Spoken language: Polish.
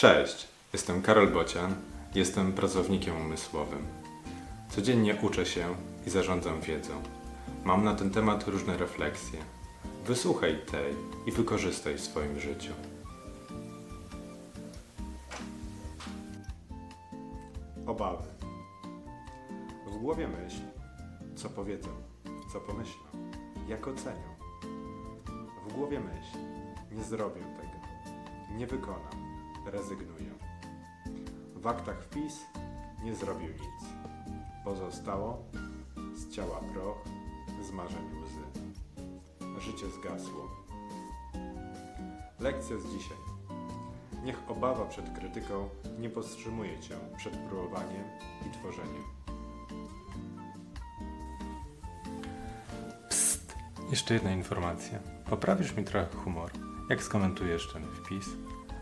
Cześć, jestem Karol Bocian, jestem pracownikiem umysłowym. Codziennie uczę się i zarządzam wiedzą. Mam na ten temat różne refleksje. Wysłuchaj tej i wykorzystaj w swoim życiu. Obawy. W głowie myśl, co powiedzą, co pomyślą, jak ocenią. W głowie myśl, nie zrobię tego, nie wykonam, rezygnuję. W aktach wpis, nie zrobił nic. Pozostało z ciała proch, z marzeń łzy. Życie zgasło. Lekcja z dzisiaj. Niech obawa przed krytyką nie powstrzymuje cię przed próbowaniem i tworzeniem. Psst! Jeszcze jedna informacja. Poprawisz mi trochę humor, jak skomentujesz ten wpis,